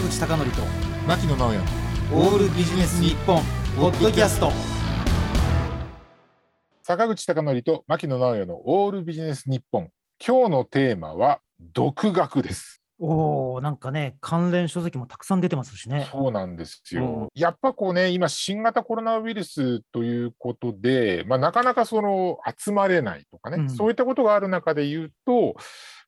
坂口孝則と牧野直哉。オールビジネス日本ポッドキャスト。坂口孝則と牧野直哉のオールビジネス日本。今日のテーマは独学です。おお、なんかね、関連書籍もたくさん出てますしね。そうなんですよ、うん。やっぱこうね今新型コロナウイルスということで、まあ、なかなかその集まれないとかね、うん。そういったことがある中で言うと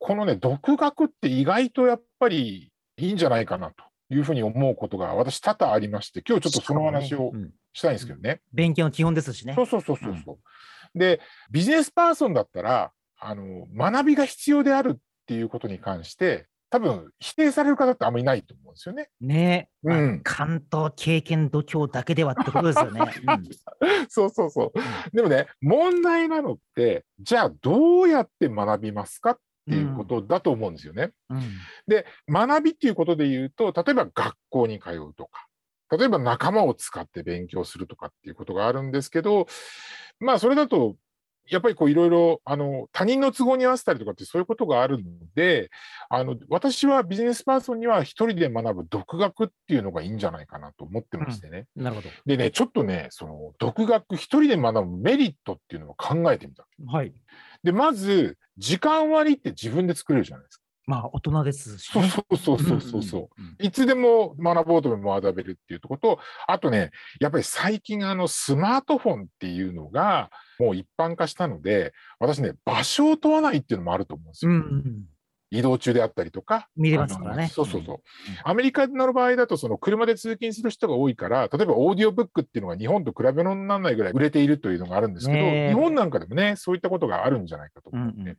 このね独学って意外とやっぱりいいんじゃないかなというふうに思うことが私多々ありまして今日ちょっとその話をうんしたいんですけどね。勉強の基本ですしねそ。うそうそうそうそう。で、ビジネスパーソンだったら、あの、学びが必要であるっていうことに関して、多分否定される方ってあんまりいないと思うんですよね。ねうん関東経験度胸だけではってことですよね。そうそうそう。でもね、問題なのって、じゃあどうやって学びますかっていうことだと思うんですよね。うんうんで、学びっていうことで言うと、例えば学校に通うとか、例えば仲間を使って勉強するとかっていうことがあるんですけど、まあそれだと、やっぱりこういろいろ、あの、他人の都合に合わせたりとかってそういうことがあるので、あの、私はビジネスパーソンには一人で学ぶ独学っていうのがいいんじゃないかなと思ってましてね。なるほでね、ちょっとね、その、独学一人で学ぶメリットっていうのを考えてみた。ど。はい。で、まず、時間割って自分で作れるじゃないですか。まあ、大人ですし、そうね。そうそうそうそうそう。うんいつでも学ぼうとも学べるっていうところと、あとね、やっぱり最近あのスマートフォンっていうのがもう一般化したので、私ね、場所を問わないっていうのもあると思うんですよ。うんうん移動中であったりとか。見れますからねそうそうそう。アメリカの場合だと、その車で通勤する人が多いから、例えばオーディオブックっていうのが日本と比べ物にならないぐらい売れているというのがあるんですけど、日本なんかでもね、そういったことがあるんじゃないかとうん思って。うん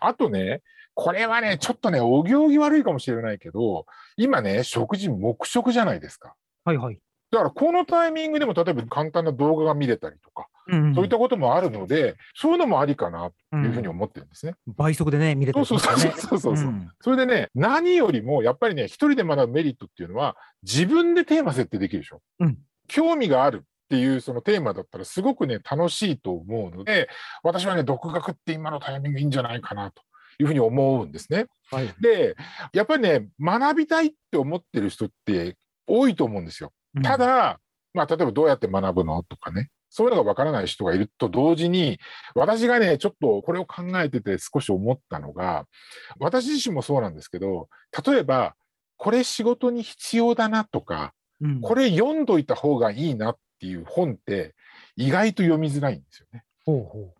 あとね、これはね、ちょっとね、お行儀悪いかもしれないけど、今ね、食事黙食じゃないですか。はいはい。だからこのタイミングでも例えば簡単な動画が見れたりとか、うんんそういったこともあるので、そういうのもありかなというふうに思ってるんですね。倍速でね、見れたそうそう。そうそうそうそう。んそれでね、何よりもやっぱりね、一人で学ぶメリットっていうのは、自分でテーマ設定できるでしょ。うん興味があるっていうそのテーマだったらすごくね、楽しいと思うので、私はね、独学って今のタイミングいいんじゃないかなというふうに思うんですね。はい。で、やっぱりね、学びたいって思ってる人って多いと思うんですよ。うんた、だ、まあ、例えばどうやって学ぶのとかね、そういうのがわからない人がいると同時に、私がね、ちょっとこれを考えてて少し思ったのが、私自身もそうなんですけど、例えば、これ仕事に必要だなとか、うんこれ読んどいた方がいいなっていう本って意外と読みづらいんですよね。ほうほ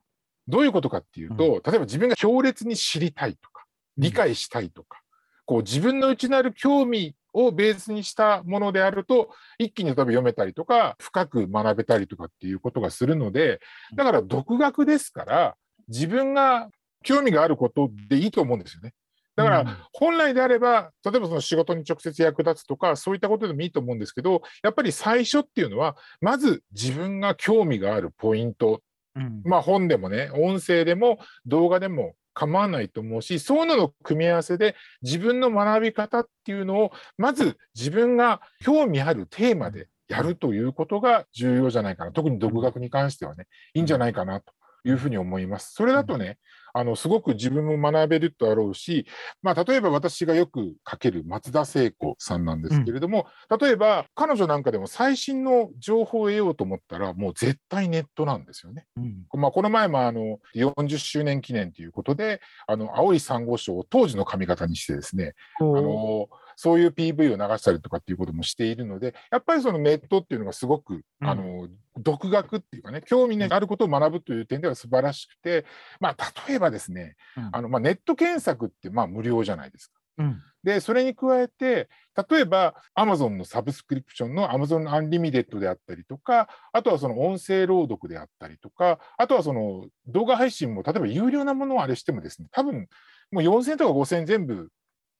どういうことかっていうと、例えば自分が強烈に知りたいとか、う。理解したいとか、こう自分の内なる興味をベースにしたものであると、一気に例えば読めたりとか、深く学べたりとかっていうことがするので、だから独学ですから、自分が興味があることでいいと思うんですよね。だから、うん。本来であれば、例えばその仕事に直接役立つとか、そういったことでもいいと思うんですけど、やっぱり最初っていうのは、まず自分が興味があるポイント。うん。まあ本でもね、音声でも動画でも構わないと思うし、そういうのの組み合わせで自分の学び方っていうのを、まず自分が興味あるテーマでやるということが重要じゃないかな。特に独学に関してはね、いいんじゃないかなというふうに思います。それだとね、あの、すごく自分も学べるとあろうし、まあ、例えば私がよく書ける松田聖子さんなんですけれども、例えば彼女なんかでも最新の情報を得ようと思ったら、もう絶対ネットなんですよね。うん。まあ、この前もあの40周年記念ということで、あの青い珊瑚礁を当時の髪型にしてですね、あのそういう PV を流したりとかっていうこともしているので、やっぱりそのネットっていうのがすごく、うん。あの独学っていうかね、興味のあることを学ぶという点では素晴らしくて、まあ、例えばですね、うん。あのまあ、ネット検索ってまあ無料じゃないですか。うん。で、それに加えて、例えば Amazon のサブスクリプションの Amazon Unlimited であったりとか、あとはその音声朗読であったりとか、あとはその動画配信も、例えば有料なものをあれしてもですね、多分もう4000とか5000全部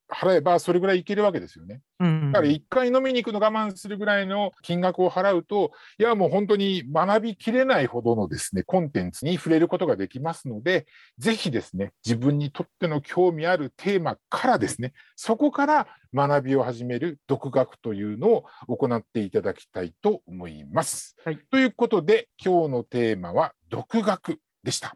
払えばそれぐらいいけるわけですよね。うんだから1回飲みに行くの我慢するぐらいの金額を払うと、いやもう本当に学びきれないほどのですね、コンテンツに触れることができますので、ぜひですね、自分にとっての興味あるテーマからですね、そこから学びを始める独学というのを行っていただきたいと思います。はいということで、今日のテーマは独学でした。